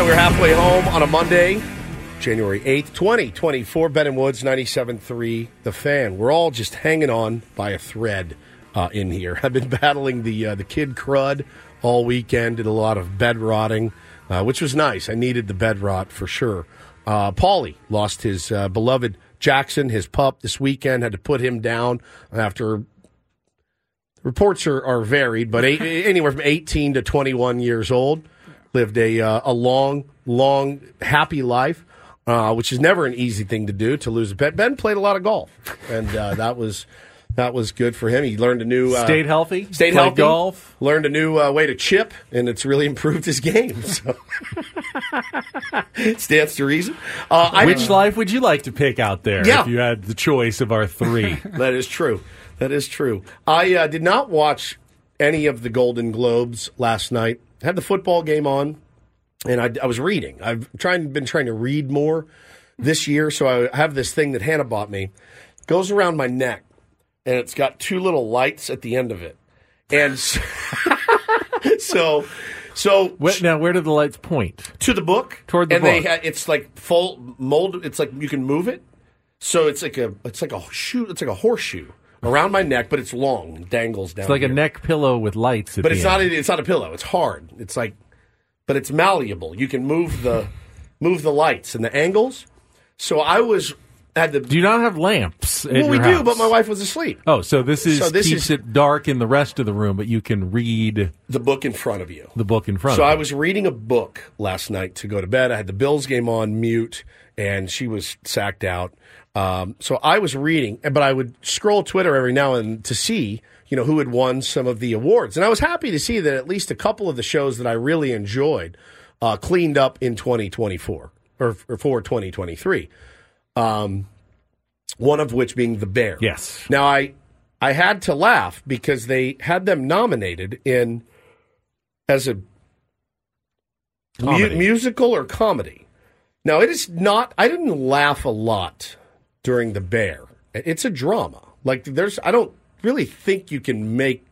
Right, we're halfway home on a Monday, January 8th, 2024. Ben and Woods, 97.3, The Fan. We're all just hanging on by a thread uh, in here. I've been battling the, uh, the kid crud all weekend, did a lot of bed rotting, uh, which was nice. I needed the bed rot for sure. Uh, Paulie lost his uh, beloved Jackson, his pup, this weekend, had to put him down after reports are, are varied, but eight, anywhere from 18 to 21 years old. Lived a, uh, a long, long, happy life, uh, which is never an easy thing to do to lose a pet. Ben played a lot of golf, and uh, that was that was good for him. He learned a new uh, Stayed healthy, stayed healthy, golf. learned a new uh, way to chip, and it's really improved his game. So. Stands to reason. Uh, I Which life would you like to pick out there Yeah. if you had the choice of our three? that is true. That is true. I uh, did not watch any of the Golden Globes last night. Had the football game on, and I, I was reading. I've trying been trying to read more this year, so I have this thing that Hannah bought me. It goes around my neck, and it's got two little lights at the end of it, and s- so. So now, where do the lights point? to the book Toward the and they book. ha- it's like full mold it's like you can move it so it's like a it's like a shoe it's like a horseshoe around my neck but it's long and dangles down It's like a neck pillow with lights. But it's end. not a, it's not a pillow it's hard it's like but it's malleable you can move the move the lights and the angles so i was had the Do you not have lamps? well we your do but my wife was asleep Oh, so this is So this keeps is- it dark in the rest of the room, but you can read the book in front of you the book in front. So I you. was reading a book last night to go to bed. I had the Bills game on mute, and she was sacked out. Um, so I was reading, but I would scroll Twitter every now and to see, you know, who had won some of the awards. And I was happy to see that at least a couple of the shows that I really enjoyed uh, cleaned up in 2024 or, or for 2023. Um, one of which being The Bear. Yes. Now I I had to laugh because they had them nominated in as a mu- musical or comedy. Now it is not. I didn't laugh a lot during The Bear. It's a drama. Like there's. I don't really think you can make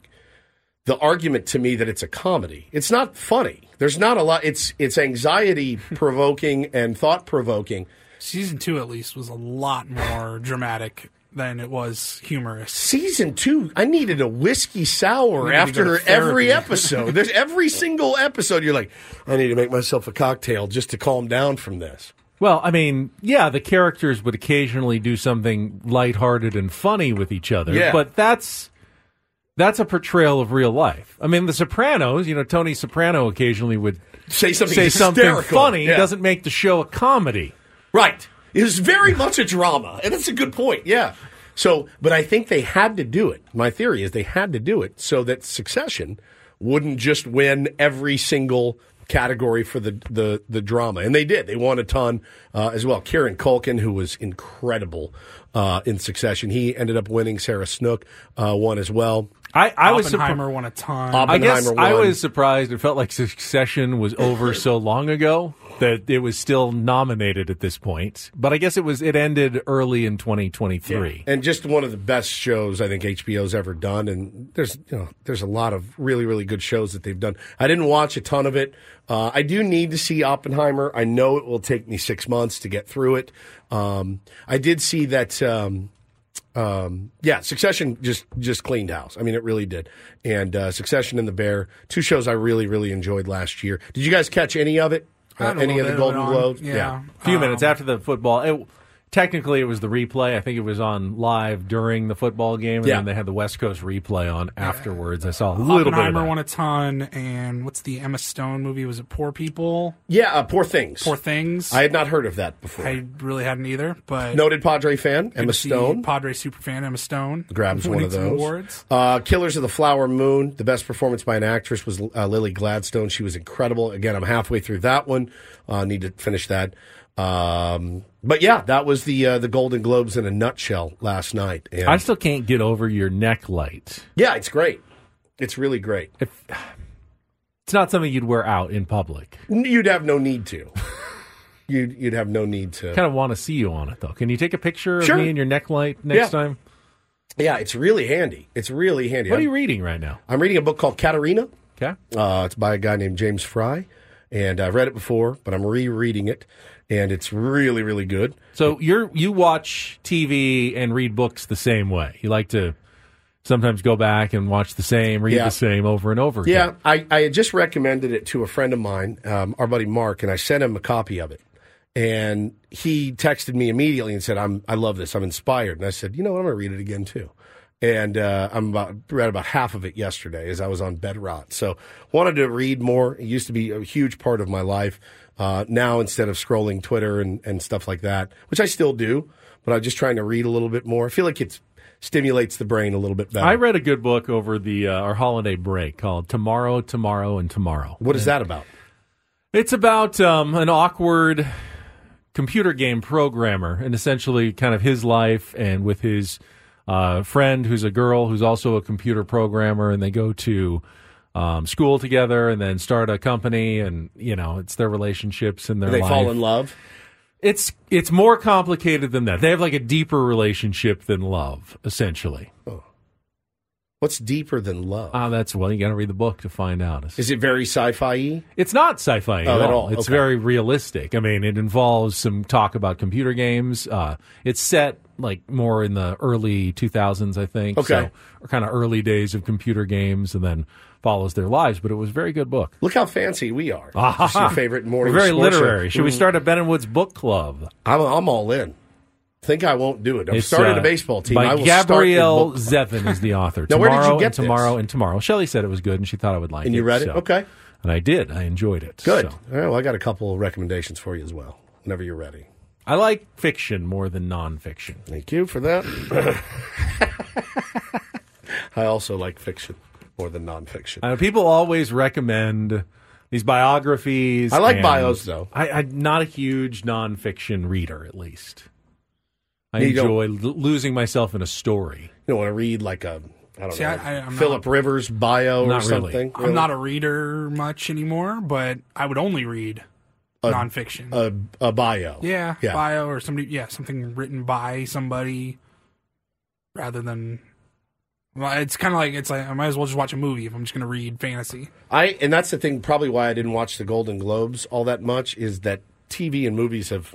the argument to me that it's a comedy. It's not funny. There's not a lot. It's it's anxiety provoking and thought provoking. Season two, at least, was a lot more dramatic than it was humorous. season two, I needed a whiskey sour You need to go after every episode. There's every single episode. You're like, I need to make myself a cocktail just to calm down from this. Well, I mean, yeah, the characters would occasionally do something lighthearted and funny with each other, Yeah. but that's that's a portrayal of real life. I mean, The Sopranos, you know, Tony Soprano occasionally would Say something say something funny. Yeah. Doesn't make the show a comedy. Right. It is very much a drama, and that's a good point. Yeah. So, but I think they had to do it. My theory is they had to do it so that Succession wouldn't just win every single category for the the, the drama, and they did. They won a ton uh, as well. Kieran Culkin, who was incredible uh, in succession. He ended up winning. Sarah Snook uh, won as well. I, I was surpri- Oppenheimer won a ton. I guess Oppenheimer I won. was surprised. It felt like Succession was over so long ago that it was still nominated at this point. But I guess it was. It ended early in 2023. and just one of the best shows I think HBO's ever done. And there's you know there's a lot of really really good shows that they've done. I didn't watch a ton of it. Uh, I do need to see Oppenheimer. I know it will take me six months to get through it. Um, I did see that. Um, um, yeah, Succession just just cleaned house. I mean, it really did. And uh, Succession and The Bear, two shows I really really enjoyed last year. Did you guys catch any of it? I had a any of the Golden it on. Globes? Yeah. A few Um, minutes after the football. It, technically, it was the replay. I think it was on live during the football game, and Yeah. then they had the West Coast replay on afterwards. I saw a little bit of Oppenheimer that. won a ton, and what's the Emma Stone movie? Was it Poor People? Yeah, uh, Poor Things. Poor Things. I had not heard of that before. I really hadn't either, but Noted Padre fan, Emma Stone. Padre superfan Emma Stone grabs one of some those. awards. Uh, Killers of the Flower Moon. The best performance by an actress was uh, Lily Gladstone. She was incredible. Again, I'm halfway through that one. Uh, need to finish that. Um, but yeah, that was the uh, the Golden Globes in a nutshell last night. And I still can't get over your neck light. yeah, it's great. It's really great. It's not something you'd wear out in public. You'd have no need to. You'd you'd have no need to. Kind of want to see you on it though. Can you take a picture of Sure. me and your neck light next Yeah. time? Yeah, it's really handy. It's really handy. What are I'm, you reading right now? I'm reading a book called Katerina. Okay. Uh, it's by a guy named James Frey, and I've read it before, but I'm rereading it, and it's really, really good. So you're you watch TV and read books the same way. You like to sometimes go back and watch the same, read Yeah. the same over and over again. Yeah, I, I had just recommended it to a friend of mine, um, our buddy Mark, and I sent him a copy of it. And he texted me immediately and said, "I'm I love this. I'm inspired." And I said, "You know what? I'm going to read it again too." And uh, I'm about read about half of it yesterday as I was on bed rot. So wanted to read more. It used to be a huge part of my life. Uh, now instead of scrolling Twitter and, and stuff like that, which I still do, but I'm just trying to read a little bit more. I feel like it stimulates the brain a little bit better. I read a good book over the uh, our holiday break called Tomorrow, Tomorrow, and Tomorrow. what is that about? It's about um, an awkward computer game programmer and essentially kind of his life and with his uh, friend who's a girl who's also a computer programmer and they go to um, school together and then start a company and you know it's their relationships and their They life. fall in love. It's it's more complicated than that. They have like a deeper relationship than love, essentially. What's deeper than love? Ah, that's well, you got to read the book to find out. It's, Is it very sci-fi? it's not sci-fi Oh, at at all. all. It's Okay. very realistic. I mean, it involves some talk about computer games. Uh, it's set like more in the early 2000s, I think. Okay. So, or kind of early days of computer games, and then follows their lives. But it was a very good book. Look how fancy we are. This is your favorite We're very sports show. literary. Should we start a Ben and Woods book club? I'm, I'm all in. I think I won't do it. I've It's, started uh, a baseball team. By I will Gabrielle start a book club. Zevin is the author. Now, where did you tomorrow get and tomorrow this? and tomorrow. Shelley said it was good, and she thought I would like it. And you read it? so- Okay. And I did. I enjoyed it. Good. So. All right, well, I got a couple of recommendations for you as well. Whenever you're ready. I like fiction more than nonfiction. Thank you for that. I also like fiction more than nonfiction. Uh, people always recommend these biographies. I like and bios, though. I, I'm not a huge nonfiction reader, at least. I You enjoy lo- losing myself in a story. You don't want to read like a I don't See, know I- I- I'm Philip not- Rivers bio Not or really. something. I'm not a reader much anymore, but I would only read nonfiction. a, a bio. yeah, yeah. bio or somebody. Yeah, something written by somebody, rather than. Well, it's kind of like it's like I might as well just watch a movie if I'm just going to read fantasy. I and that's the thing. Probably why I didn't watch the Golden Globes all that much is that TV and movies have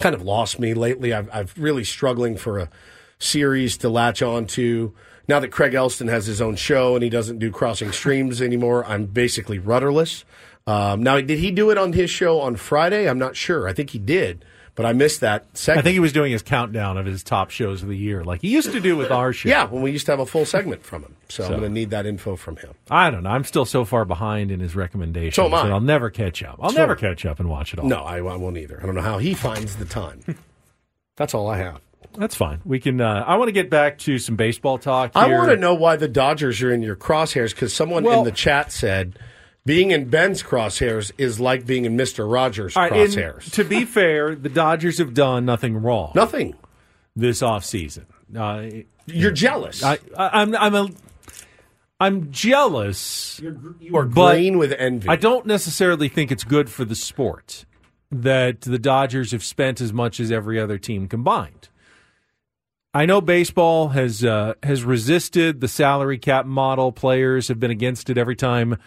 kind of lost me lately. I've I've really struggling for a series to latch on to. Now that Craig Elsten has his own show and he doesn't do Crossing Streams anymore, I'm basically rudderless. Um, now, did he do it on his show on Friday? I'm not sure. I think he did, but I missed that segment. I think he was doing his countdown of his top shows of the year, like he used to do with our show. yeah, when we used to have a full segment from him. So, I'm going to need that info from him. I don't know. I'm still so far behind in his recommendations So am I. that I'll never catch up. I'll So never catch up and watch it all. No, I, I won't either. I don't know how he finds the time. That's all I have. That's fine. We can. Uh, I want to get back to some baseball talk. I want to know why the Dodgers are in your crosshairs because someone Well- in the chat said being in Ben's crosshairs is like being in Mister Rogers' All right, and crosshairs. to be fair, the Dodgers have done nothing wrong. Nothing. this offseason. Uh, You're jealous. I, I, I'm I'm a I'm jealous. you are but green with envy. I don't necessarily think it's good for the sport that the Dodgers have spent as much as every other team combined. I know baseball has uh, has resisted the salary cap model. Players have been against it every time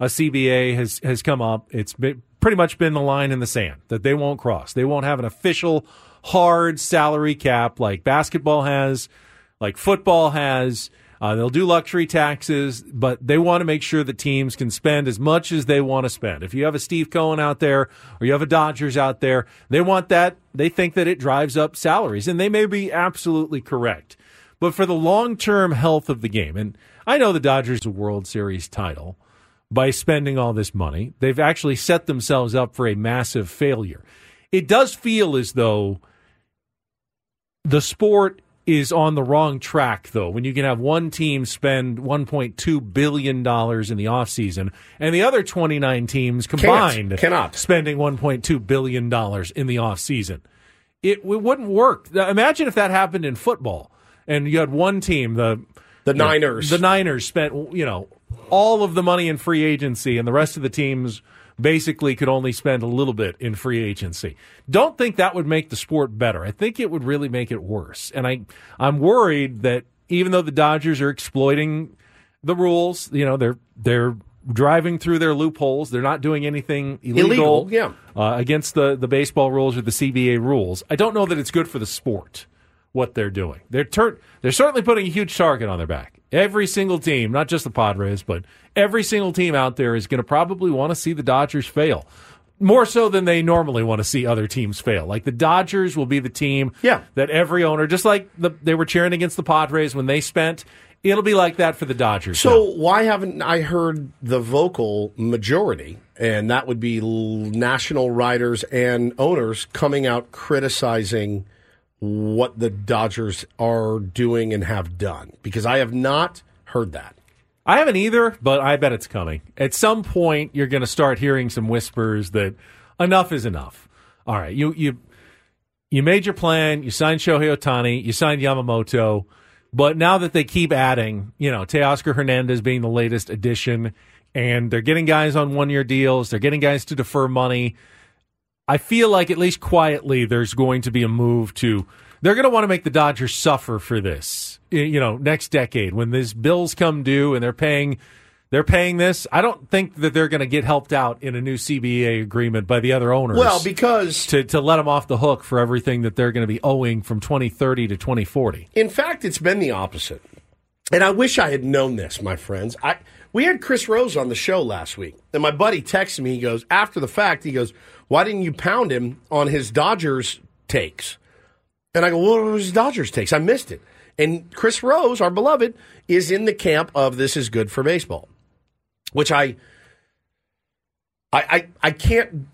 a CBA has has come up. It's been, pretty much been the line in the sand that they won't cross. They won't have an official hard salary cap like basketball has, like football has. Uh, they'll do luxury taxes, but they want to make sure that teams can spend as much as they want to spend. If you have a Steve Cohen out there or you have a Dodgers out there, they want that. They think that it drives up salaries, and they may be absolutely correct. But for the long term health of the game, and I know the Dodgers a World Series title by spending all this money, they've actually set themselves up for a massive failure. It does feel as though the sport is on the wrong track, though, when you can have one team spend $1.2 billion in the offseason and the other 29 teams combined Can't. Cannot. spending $1.2 billion in the offseason. It, it wouldn't work. Imagine if that happened in football and you had one team, the the Niners. The Niners spent, you know, all of the money in free agency, and the rest of the teams basically could only spend a little bit in free agency. Don't think that would make the sport better. I think it would really make it worse. And I, I'm worried that even though the Dodgers are exploiting the rules, you know, they're they're driving through their loopholes. They're not doing anything illegal, Illegal, yeah. uh, against the, the baseball rules or the CBA rules. I don't know that it's good for the sport what they're doing. They're tur- they're certainly putting a huge target on their back. Every single team, not just the Padres, but every single team out there is going to probably want to see the Dodgers fail. More so than they normally want to see other teams fail. Like the Dodgers will be the team Yeah. that every owner, just like the, they were cheering against the Padres when they spent, it'll be like that for the Dodgers. So now. why haven't I heard the vocal majority, and that would be l- national writers and owners coming out criticizing what the Dodgers are doing and have done? Because I have not heard that. I haven't either, but I bet it's coming. At some point, you're going to start hearing some whispers that enough is enough. All right, you you you made your plan. You signed Shohei Ohtani. You signed Yamamoto. But now that they keep adding, you know, Teoscar Hernandez being the latest addition, and they're getting guys on one year deals, they're getting guys to defer money. I feel like at least quietly there's going to be a move to they're going to want to make the Dodgers suffer for this. You know, next decade when these bills come due and they're paying they're paying this. I don't think that they're going to get helped out in a new CBA agreement by the other owners. Well, because to to let them off the hook for everything that they're going to be owing from 2030 to 2040. In fact, it's been the opposite. And I wish I had known this, my friends. I we had Chris Rose on the show last week, and my buddy texted me. He goes after the fact. He goes, "Why didn't you pound him on his Dodgers takes?" And I go, "What were his Dodgers takes? I missed it." And Chris Rose, our beloved, is in the camp of this is good for baseball, which I, I, I, I can't.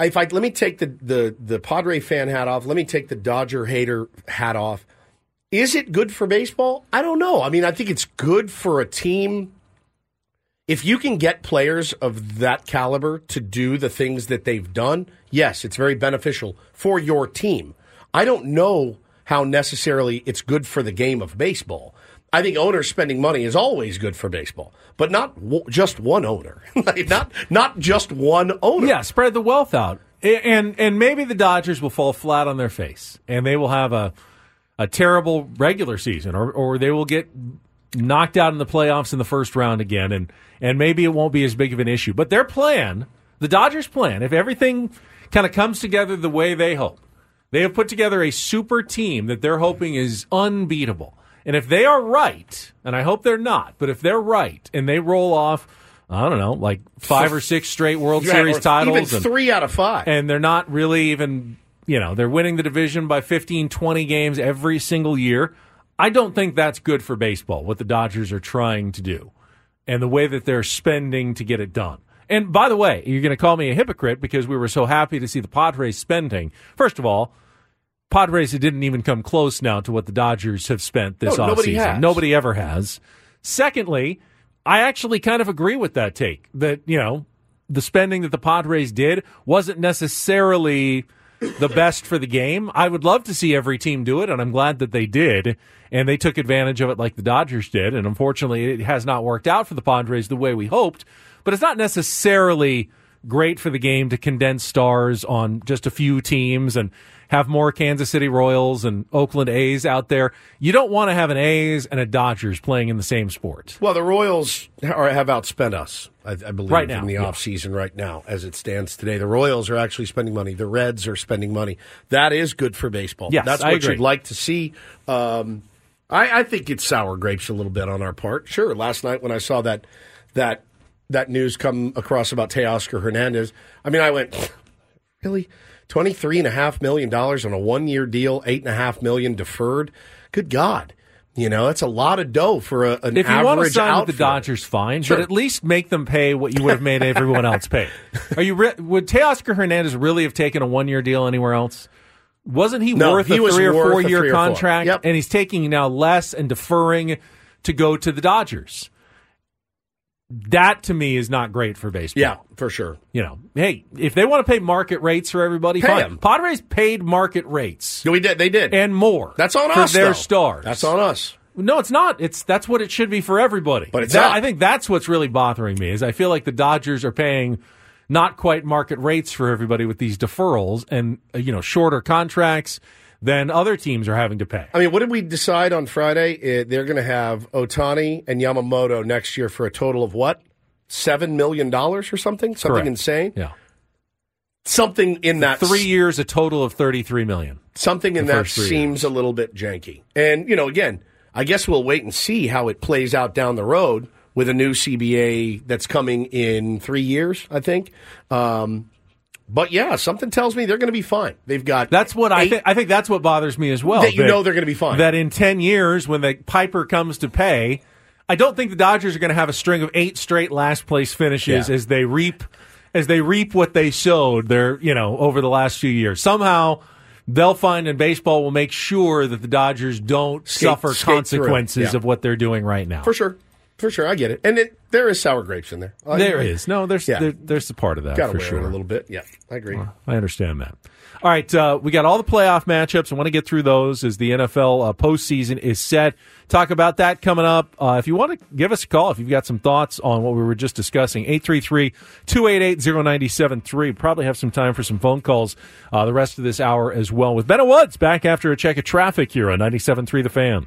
If I let me take the the the Padre fan hat off, let me take the Dodger hater hat off. Is it good for baseball? I don't know. I mean, I think it's good for a team. If you can get players of that caliber to do the things that they've done, yes, it's very beneficial for your team. I don't know how necessarily it's good for the game of baseball. I think owners spending money is always good for baseball, but not w- just one owner. Like, not not just one owner. Yeah, spread the wealth out, and and maybe the Dodgers will fall flat on their face, and they will have a a terrible regular season, or or they will get knocked out in the playoffs in the first round again, and and maybe it won't be as big of an issue. But their plan, the Dodgers' plan, if everything kind of comes together the way they hope, they have put together a super team that they're hoping is unbeatable. And if they are right, and I hope they're not, but if they're right and they roll off, I don't know, like five or six straight World Yeah, Series titles, even and, three out of five. and they're not really even, you know, they're winning the division by 15, 20 games every single year. I don't think that's good for baseball, what the Dodgers are trying to do and the way that they're spending to get it done. And by the way, you're going to call me a hypocrite because we were so happy to see the Padres spending. First of all, Padres didn't even come close now to what the Dodgers have spent this No, nobody offseason. has. Nobody ever has. Secondly, I actually kind of agree with that take that, you know, the spending that the Padres did wasn't necessarily the best for the game. I would love to see every team do it, and I'm glad that they did. And they took advantage of it like the Dodgers did. And unfortunately, it has not worked out for the Padres the way we hoped. But it's not necessarily great for the game to condense stars on just a few teams and have more Kansas City Royals and Oakland A's out there. You don't want to have an A's and a Dodgers playing in the same sport. Well, the Royals are, have outspent us, I, I believe, Right now, in the yeah. offseason right now, as it stands today. The Royals are actually spending money. The Reds are spending money. That is good for baseball. Yes, That's I what agree. you'd like to see. Um, I, I think it's sour grapes a little bit on our part. Sure, last night when I saw that that that news come across about Teoscar Hernandez, I mean, I went, really? $23.5 million on a one year deal, 8.5 million deferred? Good God. You know, that's a lot of dough for a, an If you average want to sign with the Dodgers, fine, Sure. but at least make them pay what you would have made everyone else pay. Are you re- would Teoscar Hernandez really have taken a one year deal anywhere else? Wasn't he No, worth he a three or four year three or contract? Yep. And he's taking now less and deferring to go to the Dodgers. That to me is not great for baseball. Yeah, for sure. You know, hey, if they want to pay market rates for everybody, Pay fine. 'em. Padres paid market rates We did. They did. and more. that's on for us. their though. stars. That's on us. No, it's not. It's that's what it should be for everybody. But it's That-. I think that's what's really bothering me is I feel like the Dodgers are paying not quite market rates for everybody with these deferrals and uh, you know shorter contracts than other teams are having to pay. I mean, what did we decide on Friday? Uh, they're going to have Ohtani and Yamamoto next year for a total of what? Seven million dollars or something? Something Correct. insane? Yeah, Something in that three years, a total of thirty-three million. something in that seems a little bit janky. And you know, again, I guess we'll wait and see how it plays out down the road with a new CBA that's coming in three years. I think. Um, but yeah, something tells me they're going to be fine. They've got That's what I eight- think. I think that's what bothers me as well. That you know they're gonna be fine. That in ten years, when the Piper comes to pay, I don't think the Dodgers are going to have a string of eight straight last place finishes Yeah. as they reap as they reap what they sowed. There, you know, over the last few years. Somehow. They'll find and baseball will make sure that the Dodgers don't Skate- suffer skate consequences Yeah. of what they're doing right now. for sure, for sure. I get it, and it, there is sour grapes in there. I There is no, there's Yeah. there, there's a part of that Got to for wear sure. it a little bit. Yeah, I agree. I understand that. All right, uh, we got all the playoff matchups. I want to get through those as the NFL uh, postseason is set. Talk about that coming up. Uh, if you want to give us a call, if you've got some thoughts on what we were just discussing, 833-288-0973. Probably have some time for some phone calls uh, the rest of this hour as well with Ben Woods back after a check of traffic here on 97.3 The Fan.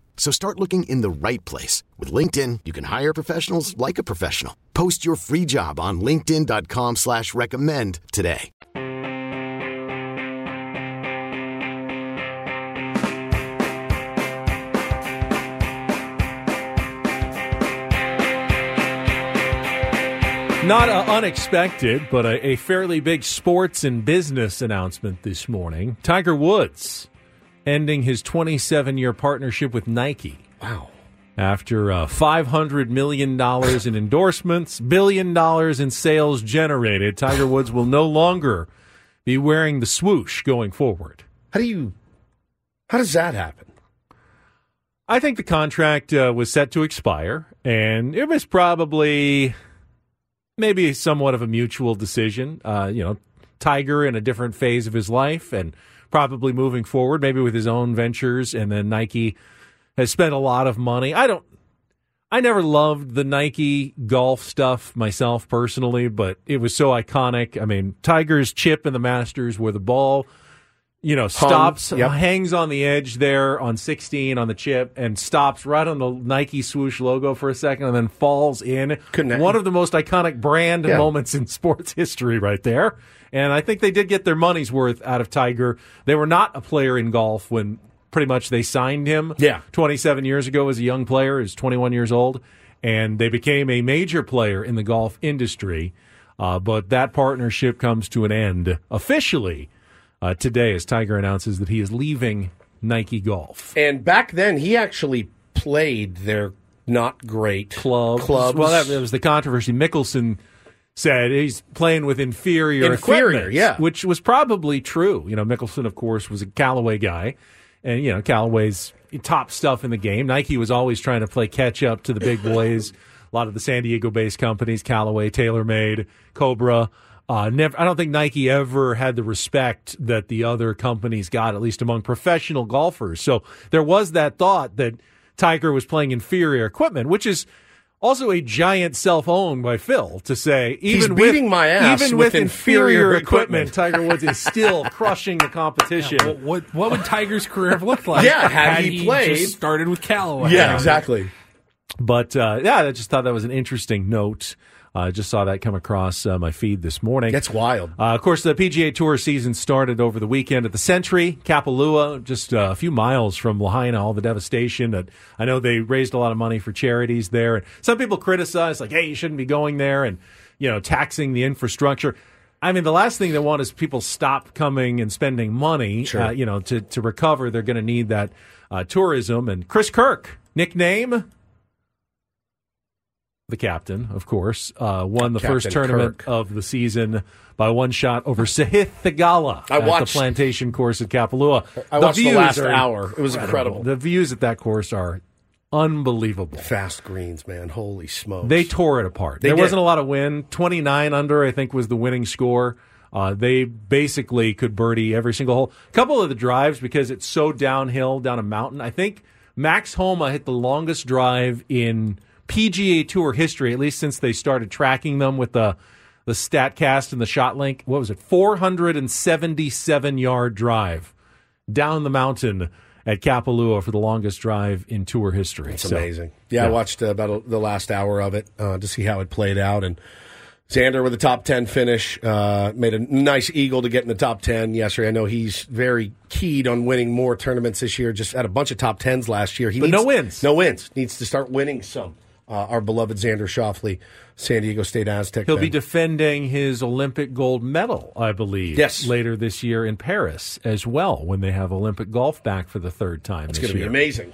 So start looking in the right place. With LinkedIn, you can hire professionals like a professional. Post your free job on linkedin.com slash recommend today. Not unexpected, but a, a fairly big sports and business announcement this morning. Tiger Woods ending his 27 year partnership with Nike. Wow. After uh, $500 million in endorsements, billion dollars in sales generated, Tiger Woods will no longer be wearing the swoosh going forward. How do you? How does that happen? I think the contract uh, was set to expire, and it was probably maybe somewhat of a mutual decision. Uh, you know, Tiger in a different phase of his life and probably moving forward, maybe with his own ventures, and then Nike has spent a lot of money. I don't. I never loved the Nike golf stuff myself personally, but it was so iconic. I mean, Tiger's chip in the Masters where the ball, you know, stops, yep. hangs on the edge there on 16 on the chip and stops right on the Nike swoosh logo for a second and then falls in. Couldn't- One of the most iconic brand Yeah. moments in sports history right there. And I think they did get their money's worth out of Tiger. They were not a player in golf when pretty much they signed him Yeah. 27 years ago as a young player. He's 21 years old. And they became a major player in the golf industry. Uh, but that partnership comes to an end officially uh, today as Tiger announces that he is leaving Nike Golf. And back then, he actually played their not great Clubs. Clubs. Well, that was the controversy. Mickelson said he's playing with inferior Inferior, equipment, yeah. which was probably true. You know, Mickelson, of course, was a Callaway guy, and you know Callaway's top stuff in the game. Nike was always trying to play catch up to the big boys. a lot of the San Diego-based companies, Callaway, TaylorMade, Cobra. Uh, never, I don't think Nike ever had the respect that the other companies got, at least among professional golfers. So there was that thought that Tiger was playing inferior equipment, which is also a giant self-own by Phil to say even beating with, my ass even with with, inferior inferior equipment, equipment. Tiger Woods is still crushing the competition. What, what what would Tiger's career have looked like? Yeah, had he played- just started with Callaway. Yeah, exactly. But uh, yeah, I just thought that was an interesting note. I uh, just saw that come across uh, my feed this morning. That's wild. Uh, of course, the PGA Tour season started over the weekend at the Sentry, Kapalua, just uh, a few miles from Lahaina. All the devastation. That I know they raised a lot of money for charities there. And some people criticize, like, "Hey, you shouldn't be going there," and you know, taxing the infrastructure. I mean, the last thing they want is people stop coming and spending money. Sure. Uh, you know, to to recover, they're going to need that uh, tourism. And Chris Kirk, nickname the captain, of course, uh, won the Captain first tournament Kirk. of the season by one shot over Sahith Theegala I at watched- the plantation course at Kapalua. I watched the views last are hour. It was incredible. The views at that course are unbelievable. Fast greens, man. Holy smokes. They tore it apart. They there did. wasn't a lot of wind. 29 under, I think, was the winning score. Uh, they basically could birdie every single hole. A couple of the drives, because it's so downhill down a mountain, I think Max Homa hit the longest drive in PGA Tour history, at least since they started tracking them with the the Statcast and the ShotLink. What was it? 477 yard drive down the mountain at Kapalua for the longest drive in tour history. It's So, amazing. Yeah, I watched uh, about a, the last hour of it uh, to see how it played out. And Xander with a top 10 finish, uh, made a nice eagle to get in the top 10 yesterday. I know he's very keyed on winning more tournaments this year, just had a bunch of top 10s last year. He But needs, no wins. No wins. Needs to start winning some. Uh, our beloved Xander Schauffele, San Diego State Aztec. He'll be defending his Olympic gold medal, I believe. Yes. Later this year in Paris as well, when they have Olympic golf back for the third time. it's going to be amazing.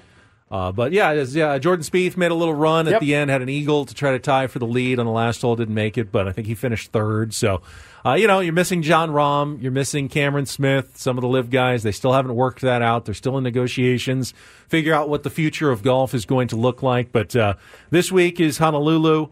Uh, but yeah, is- yeah, Jordan Spieth made a little run at the end, had an eagle to try to tie for the lead on the last hole, didn't make it, but I think he finished third. So, uh, you know, you're missing Jon Rahm, you're missing Cameron Smith, some of the live guys. They still haven't worked that out. They're still in negotiations, figure out what the future of golf is going to look like. But uh, this week is Honolulu.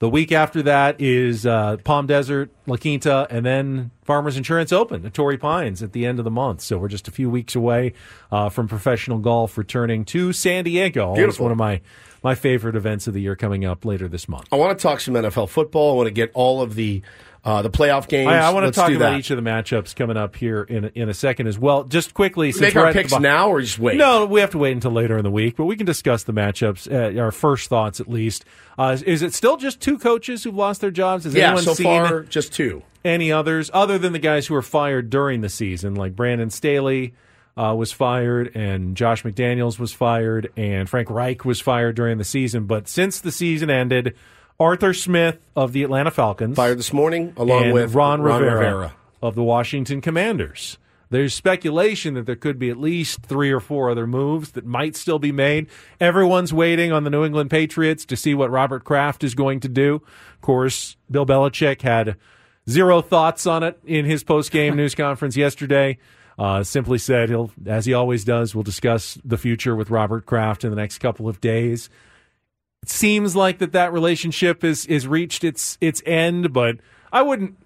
The week after that is uh, Palm Desert, La Quinta, and then Farmers Insurance Open at Torrey Pines at the end of the month. So we're just a few weeks away uh, from professional golf returning to San Diego. Beautiful. one of my my favorite events of the year coming up later this month. I want to talk some NFL football. I want to get all of the uh, the playoff games. I, I want to talk about that. each of the matchups coming up here in a, in a second as well. Just quickly, since Make our picks bo- now or just wait? No, we have to wait until later in the week, but we can discuss the matchups. Uh, our first thoughts, at least. Uh, is- is it still just two coaches who've lost their jobs? Has Yeah, anyone so seen far just two. any others other than the guys who were fired during the season, like Brandon Staley uh, was fired, and Josh McDaniels was fired, and Frank Reich was fired during the season. But since the season ended, Arthur Smith of the Atlanta Falcons Fired this morning, along with Ron, Rivera, Rivera. of the Washington Commanders. There's speculation that there could be at least three or four other moves that might still be made. Everyone's waiting on the New England Patriots to see what Robert Kraft is going to do. Of course, Bill Belichick had zero thoughts on it in his post-game news conference yesterday. Uh, simply said he'll, as he always does, we'll discuss the future with Robert Kraft in the next couple of days. It seems like that that relationship is is reached its its end, but I wouldn't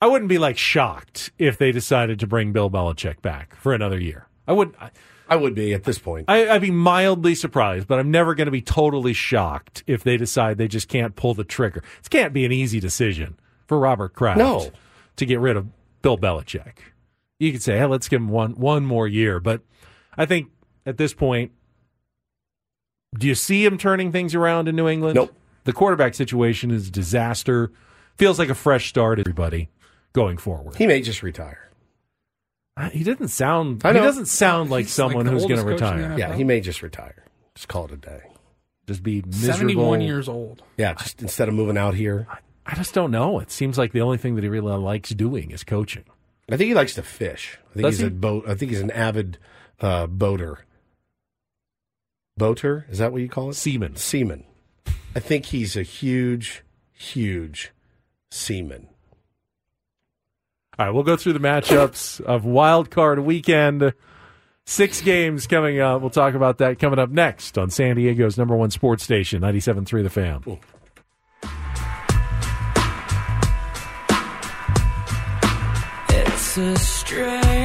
I wouldn't be like shocked if they decided to bring Bill Belichick back for another year. I would. I, I would be at this point. I, I'd be mildly surprised, but I'm never going to be totally shocked if they decide they just can't pull the trigger. It can't be an easy decision for Robert Kraft No. to get rid of Bill Belichick. You could say, hey, let's give him one one more year, but I think at this point, do you see him turning things around in New England? Nope. The quarterback situation is a disaster. Feels like a fresh start, everybody going forward. He may just retire. Uh, He doesn't sound. I He know. doesn't sound like He's someone like the who's going to oldest coach in the retire. NFL. Yeah, he may just retire. Just call it a day. Just be miserable. 71 years old. Yeah, just instead of moving out here. I just don't know. It seems like the only thing that he really likes doing is coaching. I think he likes to fish. I think Does he's he? a boat. I think he's an avid uh, boater. Boater is that what you call it? Seaman. Seaman. I think he's a huge, huge seaman. All right, we'll go through the matchups of Wild Card Weekend. Six games coming up. We'll talk about that coming up next on San Diego's number one sports station, 97.3 The Fan. It's a strange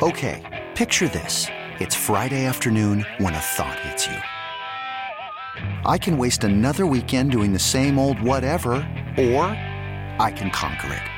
Okay, picture this. It's Friday afternoon when a thought hits you. I can waste another weekend doing the same old whatever, or I can conquer it.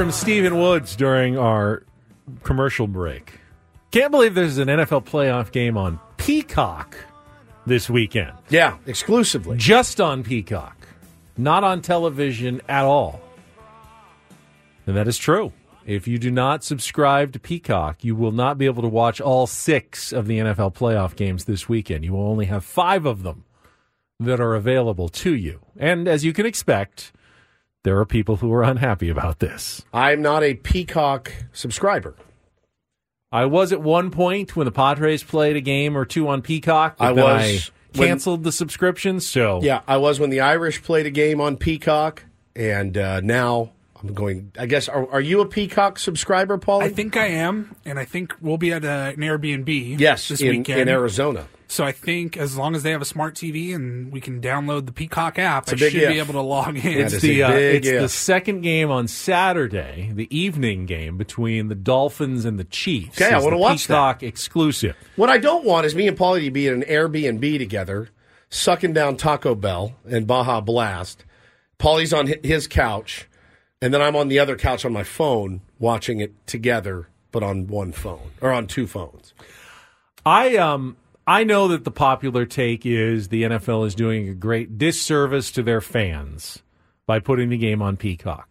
From Stephen Woods during our commercial break. Can't believe there's an NFL playoff game on Peacock this weekend. Yeah, exclusively. Just on Peacock, not on television at all. And that is true. If you do not subscribe to Peacock, you will not be able to watch all six of the NFL playoff games this weekend. You will only have five of them that are available to you. And as you can expect, there are people who are unhappy about this. I'm not a Peacock subscriber. I was at one point when the Padres played a game or two on Peacock. I was I canceled the subscription. So Yeah, I was when the Irish played a game on Peacock. and uh, now I'm going. I guess are, are you a Peacock subscriber, Paul? I think I am, and I think we'll be at uh, an Airbnb. yes, this in, weekend in Arizona. So I think as long as they have a smart TV and we can download the Peacock app, a I big should be able to log in. That It's the uh, big it's the second game on Saturday, the evening game between the Dolphins and the Chiefs. Okay, I wanna the watch that. Peacock exclusive. What I don't want is me and Paulie to be in an Airbnb together, sucking down Taco Bell and Baja Blast. Paulie's on his couch, and then I'm on the other couch on my phone watching it together, but on one phone or on two phones. I um I know that the popular take is the NFL is doing a great disservice to their fans by putting the game on Peacock.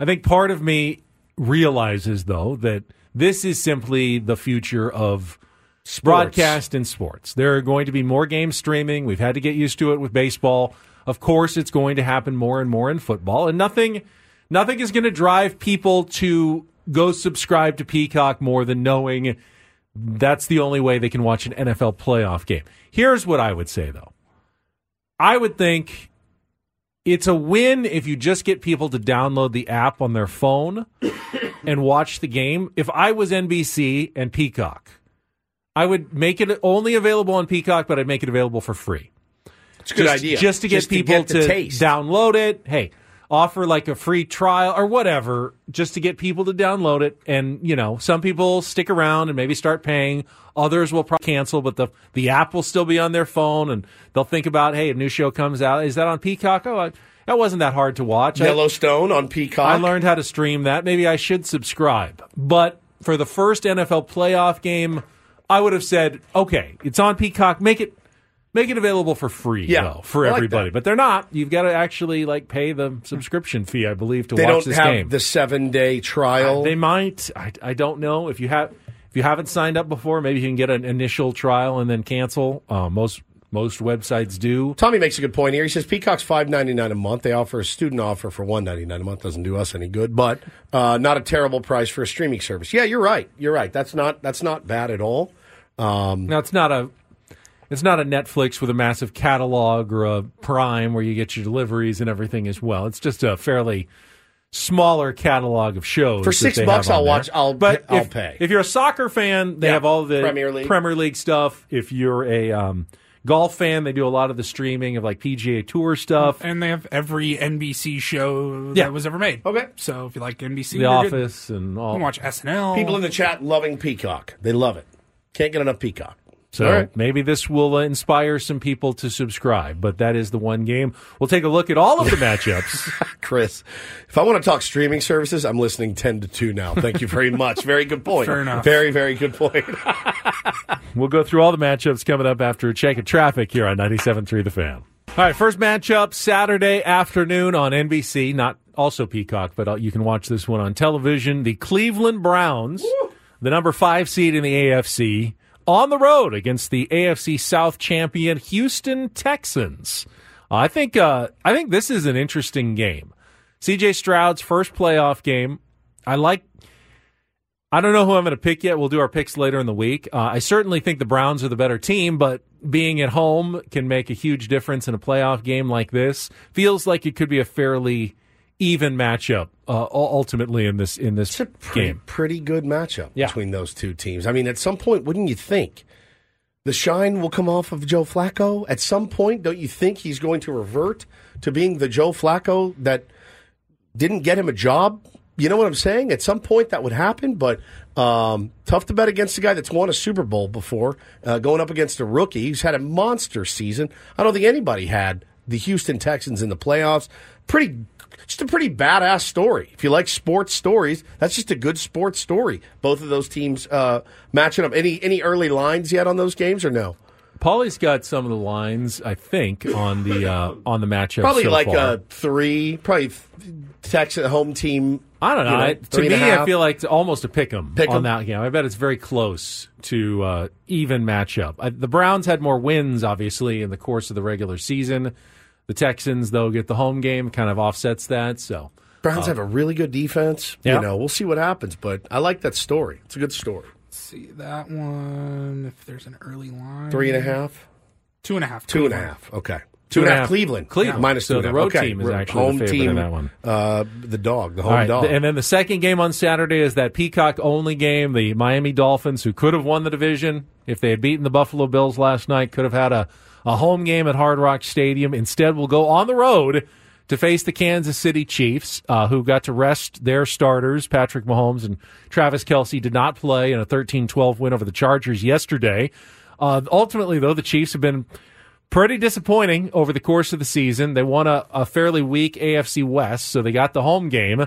I think part of me realizes though that this is simply the future of broadcast and sports. There are going to be more games streaming. We've had to get used to it with baseball. Of course, it's going to happen more and more in football, and nothing nothing is going to drive people to go subscribe to Peacock more than knowing that's the only way they can watch an NFL playoff game. Here's what I would say though. I would think it's a win if you just get people to download the app on their phone and watch the game. If I was NBC and Peacock, I would make it only available on Peacock, but I'd make it available for free. It's a good just, idea. Just to get Just to people get to download it. Hey, offer like a free trial or whatever, just to get people to download it. And you know, some people stick around and maybe start paying. Others will probably cancel, but the the app will still be on their phone, and they'll think about, hey, a new show comes out. Is that on Peacock? Oh, I, that wasn't that hard to watch. I- Yellowstone on Peacock. I learned how to stream that. Maybe I should subscribe. But for the first NFL playoff game, I would have said, okay, it's on Peacock. Make it make it available for free, Yeah, though, for like everybody. that. But they're not. You've got to actually like pay the subscription fee, I believe, to they watch don't this have game. the seven day trial. They might. I, I don't know if you have. If you haven't signed up before, maybe you can get an initial trial and then cancel. Uh, most most websites do. Tommy makes a good point here. He says Peacock's five ninety nine a month. They offer a student offer for one ninety nine a month. Doesn't do us any good, but uh, not a terrible price for a streaming service. Yeah, you're right. You're right. That's not that's not bad at all. Um, Now it's not a it's not a Netflix with a massive catalog or a Prime where you get your deliveries and everything as well. It's just a fairly smaller catalog of shows. For six bucks, I'll there. watch- I'll- but I'll if, pay. If you're a soccer fan, they Yeah, have all the Premier League. Premier League stuff. If you're a um, golf fan, they do a lot of the streaming of like PGA Tour stuff. and they have every NBC show Yeah. that was ever made. Okay. So if you like NBC, The you're good. Office and You all. can watch SNL. people in the chat loving Peacock. They love it. Can't get enough Peacock. So right. maybe this will uh, inspire some people to subscribe. But that is the one game. We'll take a look at all of the matchups. Chris, if I want to talk streaming services, I'm listening 10 to 2 now. Thank you very much. Very good point. Fair enough. Very, very good point. We'll go through all the matchups coming up after a check of traffic here on 97.3 The Fan. All right, first matchup Saturday afternoon on NBC, not also Peacock, but uh, you can watch this one on television. The Cleveland Browns, the number five seed in the AFC, on the road against the AFC South champion Houston Texans. I think uh, I think this is an interesting game. CJ Stroud's first playoff game. I like I don't know who I'm going to pick yet. We'll do our picks later in the week. Uh, I certainly think the Browns are the better team, but being at home can make a huge difference in a playoff game like this. Feels like it could be a fairly even matchup uh, ultimately in this in this It's a pretty, game. pretty good matchup Yeah. between those two teams. I mean, at some point, wouldn't you think the shine will come off of Joe Flacco? At some point, don't you think he's going to revert to being the Joe Flacco that didn't get him a job? You know what I'm saying? At some point, that would happen, but um, tough to bet against a guy that's won a Super Bowl before, uh, going up against a rookie who's had a monster season. I don't think anybody had the Houston Texans in the playoffs. Pretty, just a pretty badass story. If you like sports stories, that's just a good sports story. Both of those teams uh, matching up. Any any early lines yet on those games or no? Paulie's got some of the lines, I think, on the uh, on the matchup. Probably so like far. a three. Probably Texas home team. I don't know. you know, I- to me, I feel like it's almost a pick 'em Pick 'em. on that game. I bet it's very close to uh, even matchup. I, the Browns had more wins, obviously, in the course of the regular season. The Texans, though, get the home game, kind of offsets that. So Browns have a really good defense. Yeah. You know, we'll see what happens, but I like that story. It's a good story. Let's see that one. If there's an early line, Three and a half, two and a half, two and a half. Okay. Two and a half half. Cleveland. Cleveland. Minus So two and the road Okay. team is Ro- actually the home favorite team, in that one. Uh, the dog, the home All right, dog. and then the second game on Saturday is that Peacock only game. The Miami Dolphins, who could have won the division if they had beaten the Buffalo Bills last night, could have had a, a home game at Hard Rock Stadium. Instead, will go on the road to face the Kansas City Chiefs, uh, who got to rest their starters. Patrick Mahomes and Travis Kelce did not play in a 13 12 win over the Chargers yesterday. Uh, ultimately, though, the Chiefs have been pretty disappointing over the course of the season. They won a, a fairly weak AFC West, so they got the home game.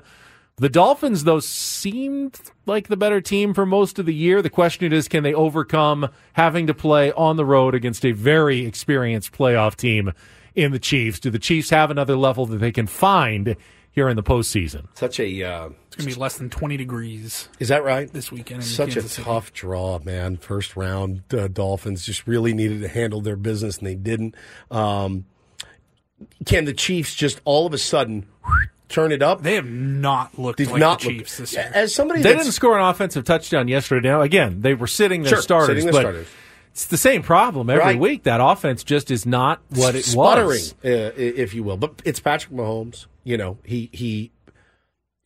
The Dolphins, though, seemed like the better team for most of the year. The question is, can they overcome having to play on the road against a very experienced playoff team in the Chiefs? Do the Chiefs have another level that they can find here in the postseason? Such a. Uh, It's gonna be less than twenty degrees. is that right? This weekend in Such Kansas a City. tough draw, man. First round uh, Dolphins just really needed to handle their business, and they didn't. Um, can the Chiefs just all of a sudden turn it up? They have not looked Did like not the look- Chiefs this year. As somebody They didn't score an offensive touchdown yesterday. Now, again, they were sitting their Sure, starters, sitting their but starters. it's the same problem every Right. week. That offense just is not what it sputtering, was. uh, if you will. But it's Patrick Mahomes. You know, he he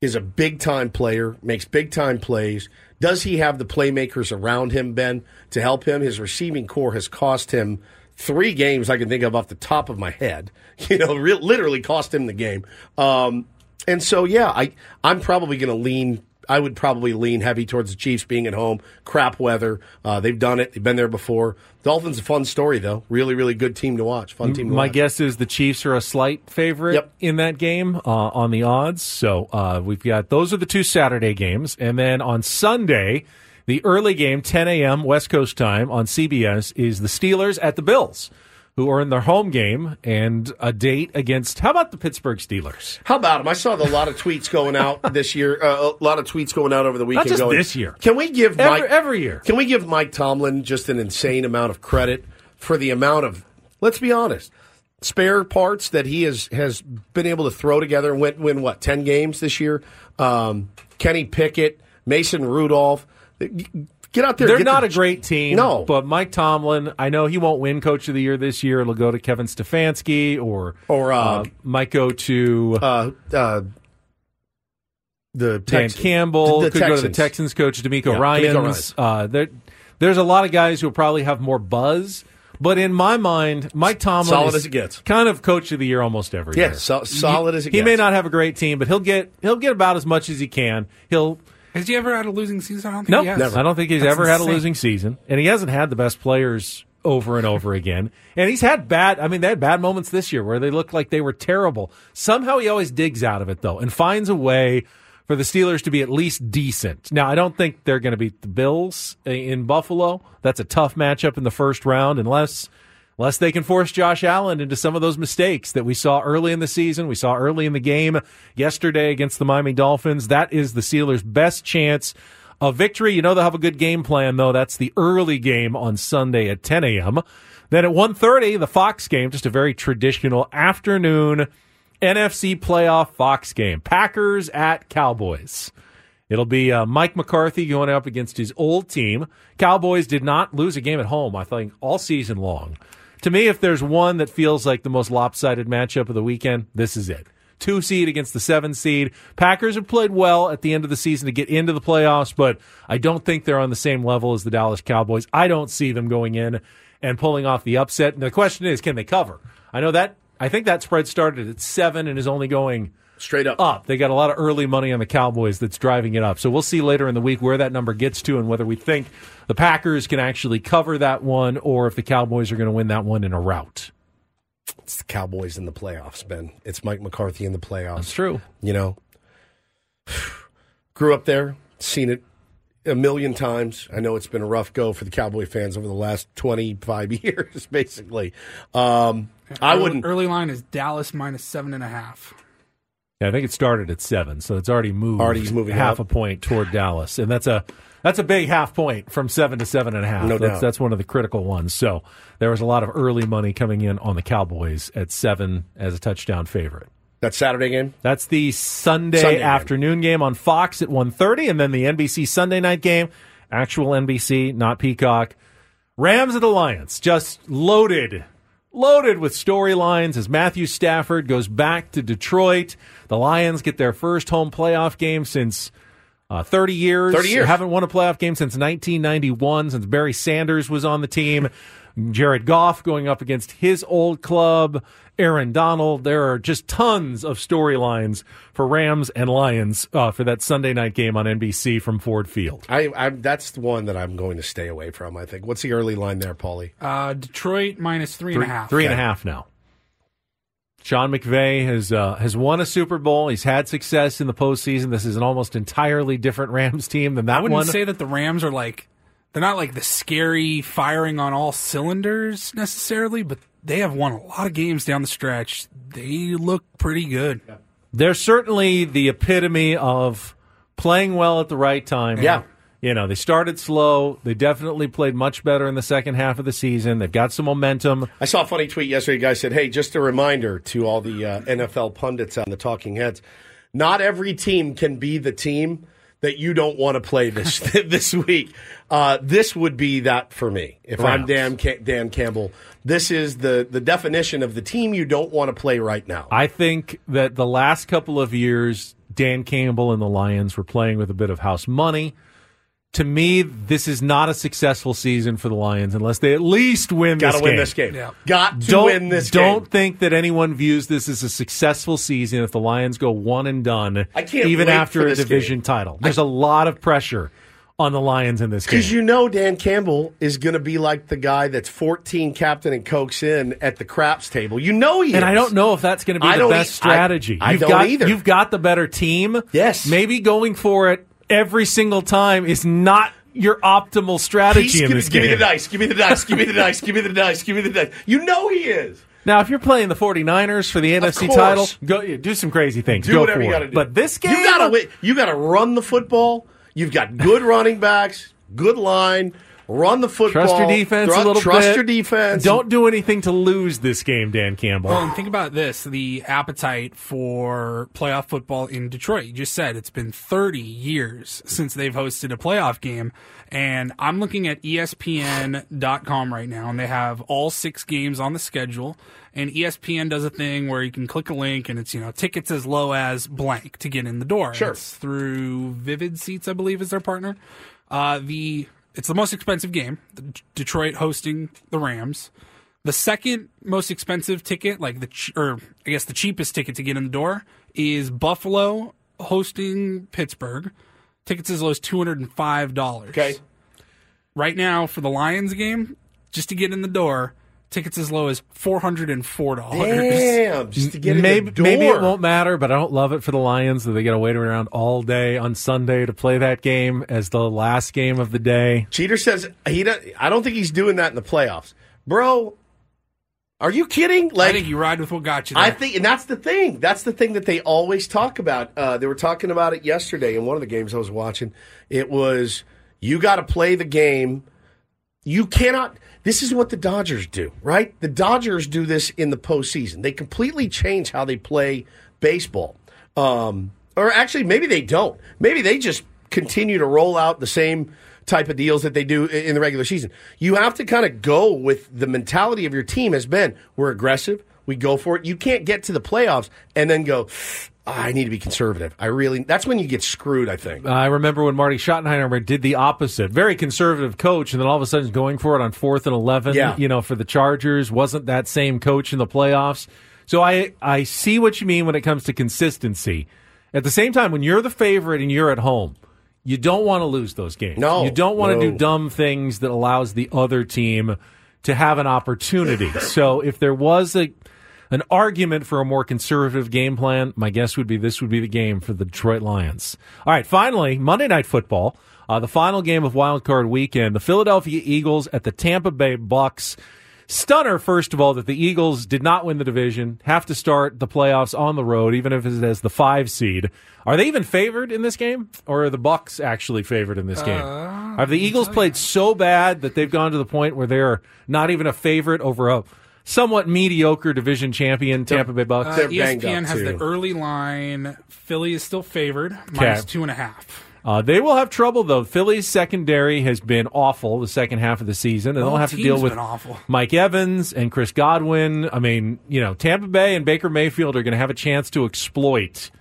is a big time player, makes big time plays. Does he have the playmakers around him, Ben, to help him? His receiving corps has cost him three games I can think of off the top of my head. You know, re- literally cost him the game. Um, and so, yeah, I I'm probably going to lean. I would probably lean heavy towards the Chiefs being at home. Crap weather. Uh, they've done it. They've been there before. Dolphins a fun story though. Really, really good team to watch. Fun team. To My watch. guess is the Chiefs are a slight favorite Yep. in that game uh, on the odds. So uh, we've got those are the two Saturday games, and then on Sunday, the early game, 10 a.m. West Coast time on CBS, is the Steelers at the Bills, who are in their home game and a date against. How about the Pittsburgh Steelers? How about them? I saw a lot of tweets going out this year. Uh, a lot of tweets going out over the weekend. just going, this year. Can we give Every, Mike every year. Can we give Mike Tomlin just an insane amount of credit for the amount of? Let's be honest. Spare parts that he has has been able to throw together and win, win what ten games this year. Um, Kenny Pickett, Mason Rudolph. Get out there. They're not the- a great team. No. But Mike Tomlin, I know he won't win Coach of the Year this year. It'll go to Kevin Stefanski or, Or, uh, might go to uh, uh, the Dan Campbell. the could go to the Texans. Texans coach, DeMeco Yeah, Ryans. DeMeco Uh, there, there's a lot of guys who will probably have more buzz. But in my mind, Mike Tomlin Solid as it gets. kind of coach of the year almost every Yeah, year. so- solid he, as it He may not have a great team, but he'll get he'll get about as much as he can. He'll Has he ever had a losing season? I don't think no, he has. I don't think he's That's ever had a insane. losing season, and he hasn't had the best players over and over again. And he's had bad. I mean, they had bad moments this year where they looked like they were terrible. Somehow he always digs out of it though, and finds a way for the Steelers to be at least decent. Now, I don't think they're going to beat the Bills uh, in Buffalo. That's a tough matchup in the first round, unless. Unless they can force Josh Allen into some of those mistakes that we saw early in the season, we saw early in the game yesterday against the Miami Dolphins. That is the Steelers' best chance of victory. You know they'll have a good game plan, though. That's the early game on Sunday at 10 a.m. Then at 1.30, the Fox game, just a very traditional afternoon NFC playoff Fox game. Packers at Cowboys. It'll be uh, Mike McCarthy going up against his old team. Cowboys did not lose a game at home, I think, all season long. To me, if there's one that feels like the most lopsided matchup of the weekend, this is it. Two seed against the seven seed. Packers have played well at the end of the season to get into the playoffs, but I don't think they're on the same level as the Dallas Cowboys. I don't see them going in and pulling off the upset. And the question is, can they cover? I know that, I think that spread started at seven and is only going straight up. Up. They got a lot of early money on the Cowboys that's driving it up. So we'll see later in the week where that number gets to and whether we think the Packers can actually cover that one or if the Cowboys are going to win that one in a rout. It's the Cowboys in the playoffs, Ben. It's Mike McCarthy in the playoffs. That's true. You know, grew up there, seen it a million times. I know it's been a rough go for the Cowboy fans over the last 25 years, basically. Um, I wouldn't. Early line is Dallas minus seven and a half. Yeah, I think it started at seven, so it's already moved Already moving half up. a point toward Dallas, and that's a that's a big half point from seven to seven and a half. No that's, doubt. that's one of the critical ones. So there was a lot of early money coming in on the Cowboys at seven as a touchdown favorite. That Saturday game? That's the Sunday, Sunday game. afternoon game. on Fox at 1.30, and then the NBC Sunday night game, actual NBC, not Peacock. Rams at the Lions, just loaded loaded with storylines as Matthew Stafford goes back to Detroit. The Lions get their first home playoff game since uh, 30 years. 30 years. Haven't won a playoff game since 1991, since Barry Sanders was on the team. Jared Goff going up against his old club. Aaron Donald. There are just tons of storylines for Rams and Lions uh, for that Sunday night game on NBC from Ford Field. I, I that's the one that I'm going to stay away from. I think. What's the early line there, Paulie? Uh, Detroit minus three and a half. Three and a half now. Sean McVay has uh, has won a Super Bowl. He's had success in the postseason. This is an almost entirely different Rams team than that I wouldn't one. say that the Rams are like they're not like the scary firing on all cylinders necessarily, but they have won a lot of games down the stretch. They look pretty good. They're certainly the epitome of playing well at the right time. Yeah. You know, they started slow. They definitely played much better in the second half of the season. They've got some momentum. I saw a funny tweet yesterday. A guy said, "Hey, just a reminder to all the uh, NFL pundits on the talking heads: not every team can be the team that you don't want to play this this week. Uh, this would be that for me. If I'm Dan Ca- Dan Campbell, this is the the definition of the team you don't want to play right now. I think that the last couple of years, Dan Campbell and the Lions were playing with a bit of house money. To me, this is not a successful season for the Lions unless they at least win Got this to win game. this game. Yeah. Got to don't, win this game. don't game. think that anyone views this as a successful season if the Lions go one and done, I can't even after a division game. title. There's a lot of pressure on the Lions in this game. Because you know Dan Campbell is going to be like the guy that's 14 captain and cokes in at the craps table. You know he and is. I don't know if that's going to be I the best e- I- strategy. I you've don't got, either. You've got the better team. Yes. Maybe going for it every single time is not your optimal strategy He's in gonna- this give game. me the dice. Give me the dice. Give me the dice. Give me the dice. Give me the dice. You know he is. Now, if you're playing the 49ers for the NFC title, go do some crazy things. Do go whatever for you got to do. But this game, you got to. You got to run the football. You've got good running backs, good line. Run the football. trust your defense Tru- a little bit. trust bit. your defense. Don't do anything to lose this game, Dan Campbell. Well, and think about this the appetite for playoff football in Detroit. You just said it's been 30 years since they've hosted a playoff game. And I'm looking at ESPN.com right now, and they have all six games on the schedule. And ESPN does a thing where you can click a link, and it's, you know, tickets as low as blank to get in the door. Sure. It's through Vivid Seats, I believe, is their partner. Uh, the It's the most expensive game, the D- Detroit hosting the Rams. The second most expensive ticket, like the ch- or I guess the cheapest ticket to get in the door, is Buffalo hosting Pittsburgh. Tickets as low as two hundred and five dollars. Okay. Right now for the Lions game, just to get in the door, tickets as low as four hundred and four dollars. Damn, just to get in maybe the door. maybe it won't matter, but I don't love it for the Lions that they got to wait around all day on Sunday to play that game as the last game of the day. Cheater says he. Don't, I don't think he's doing that in the playoffs, bro. Are you kidding? Like, I think you ride with what got you. There. I think, and that's the thing. That's the thing that they always talk about. Uh, they were talking about it yesterday in one of the games I was watching. It was you got to play the game. You cannot. This is what the Dodgers do, right? The Dodgers do this in the postseason. They completely change how they play baseball. Um, or actually, maybe they don't. Maybe they just continue to roll out the same type of deals that they do in the regular season. You have to kind of go with the mentality of your team has been we're aggressive, we go for it. You can't get to the playoffs and then go, "Ah, Ah, I need to be conservative. I really, that's when you get screwed, I think. I remember when Marty Schottenheimer did the opposite. Very conservative coach, and then all of a sudden going for it on fourth and eleven. Yeah. You know, for the Chargers, wasn't that same coach in the playoffs? So I I see what you mean when it comes to consistency. At the same time, when you're the favorite and you're at home, you don't want to lose those games. No, you don't want to do dumb things that allows the other team to have an opportunity. so if there was a an argument for a more conservative game plan, my guess would be this would be the game for the Detroit Lions. All right, finally, Monday Night Football, uh, the final game of Wild Card Weekend. The Philadelphia Eagles at the Tampa Bay Bucks. Stunner, first of all, that the Eagles did not win the division, have to start the playoffs on the road, even if it's as the five seed. Are they even favored in this game, or are the Bucks actually favored in this game? Have the Eagles played so bad that they've gone to the point where they're not even a favorite over a somewhat mediocre division champion Tampa Bay Bucks? Uh, ESPN has the early line. Philly is still favored, minus two and a half. Uh, they will have trouble though. Philly's secondary has been awful the second half of the season, and The they'll have to deal with been awful. Mike Evans and Chris Godwin. I mean, you know, Tampa Bay and Baker Mayfield are going to have a chance to exploit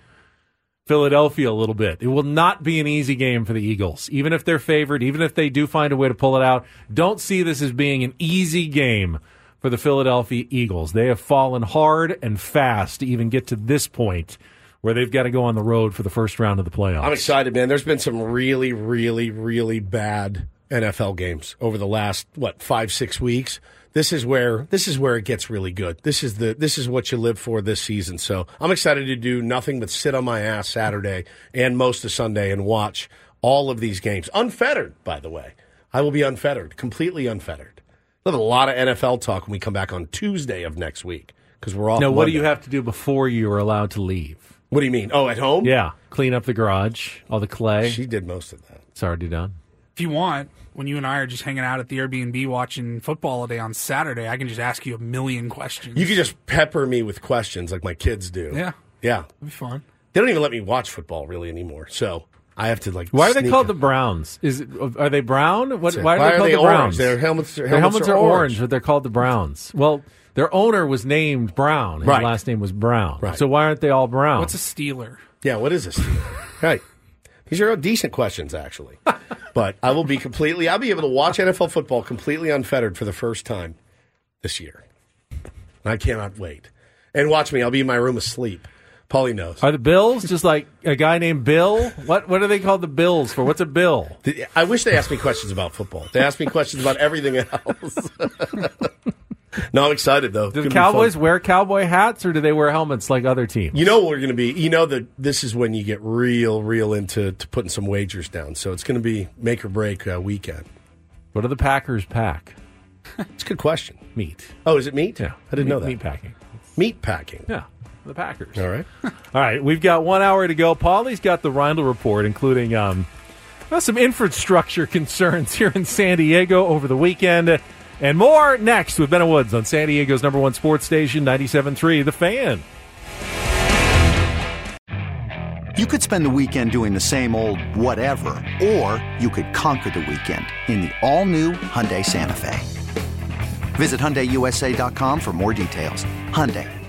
Philadelphia a little bit. It will not be an easy game for the Eagles, even if they're favored, even if they do find a way to pull it out. Don't see this as being an easy game for the Philadelphia Eagles. They have fallen hard and fast to even get to this point where they've got to go on the road for the first round of the playoffs. I'm excited, man. There's been some really, really, really bad NFL games over the last what five, six weeks. This is where this is where it gets really good. This is the this is what you live for this season. So I'm excited to do nothing but sit on my ass Saturday and most of Sunday and watch all of these games unfettered. By the way, I will be unfettered, completely unfettered. We'll have a lot of NFL talk when we come back on Tuesday of next week because we're off. Now, what do you have to do before you are allowed to leave? What do you mean? Oh, at home? Yeah, clean up the garage, all the clay. She did most of that. It's already done. If you want, when you and I are just hanging out at the Airbnb watching football all day on Saturday, I can just ask you a million questions. You can just pepper me with questions like my kids do. Yeah. Yeah. It'd be fun. They don't even let me watch football really anymore. So I have to like. Why are they sneak called the. Browns? Is it, are they brown? What, That's why are Why they are called they the orange? Browns? Their helmets- their Their helmets helmets are are orange. orange, but they're called the Browns. Well, their owner was named Brown. His Right. last name was Brown. Right. So why aren't they all brown? What's a Steeler? Yeah. What is this? right. These are decent questions, actually. but I will be completely. I'll be able to watch NFL football completely unfettered for the first time this year. I cannot wait. And watch me. I'll be in my room asleep. Paulie knows. Are the Bills just like a guy named Bill? What what are they called the Bills for? What's a bill? I wish they asked me questions about football. They asked me questions about everything else. no, I'm excited though. Do the gonna be fun. Cowboys wear cowboy hats or do they wear helmets like other teams? You know what we're going to be. You know that this is when you get real, real into to putting some wagers down. So it's going to be make or break uh, weekend. What do the Packers pack? It's a good question. Meat. Oh, is it meat? Yeah, I didn't meat, know that. Meat packing. Meat packing. Yeah, the Packers. All right. All right, we've got one hour to go. Paulie's got the Rindle report, including um, well, some infrastructure concerns here in San Diego over the weekend, and more next with Ben and Woods on San Diego's number one sports station, 97.3 The Fan. You could spend the weekend doing the same old whatever, or you could conquer the weekend in the all-new Hyundai Santa Fe. Visit HyundaiUSA.com for more details. Hyundai,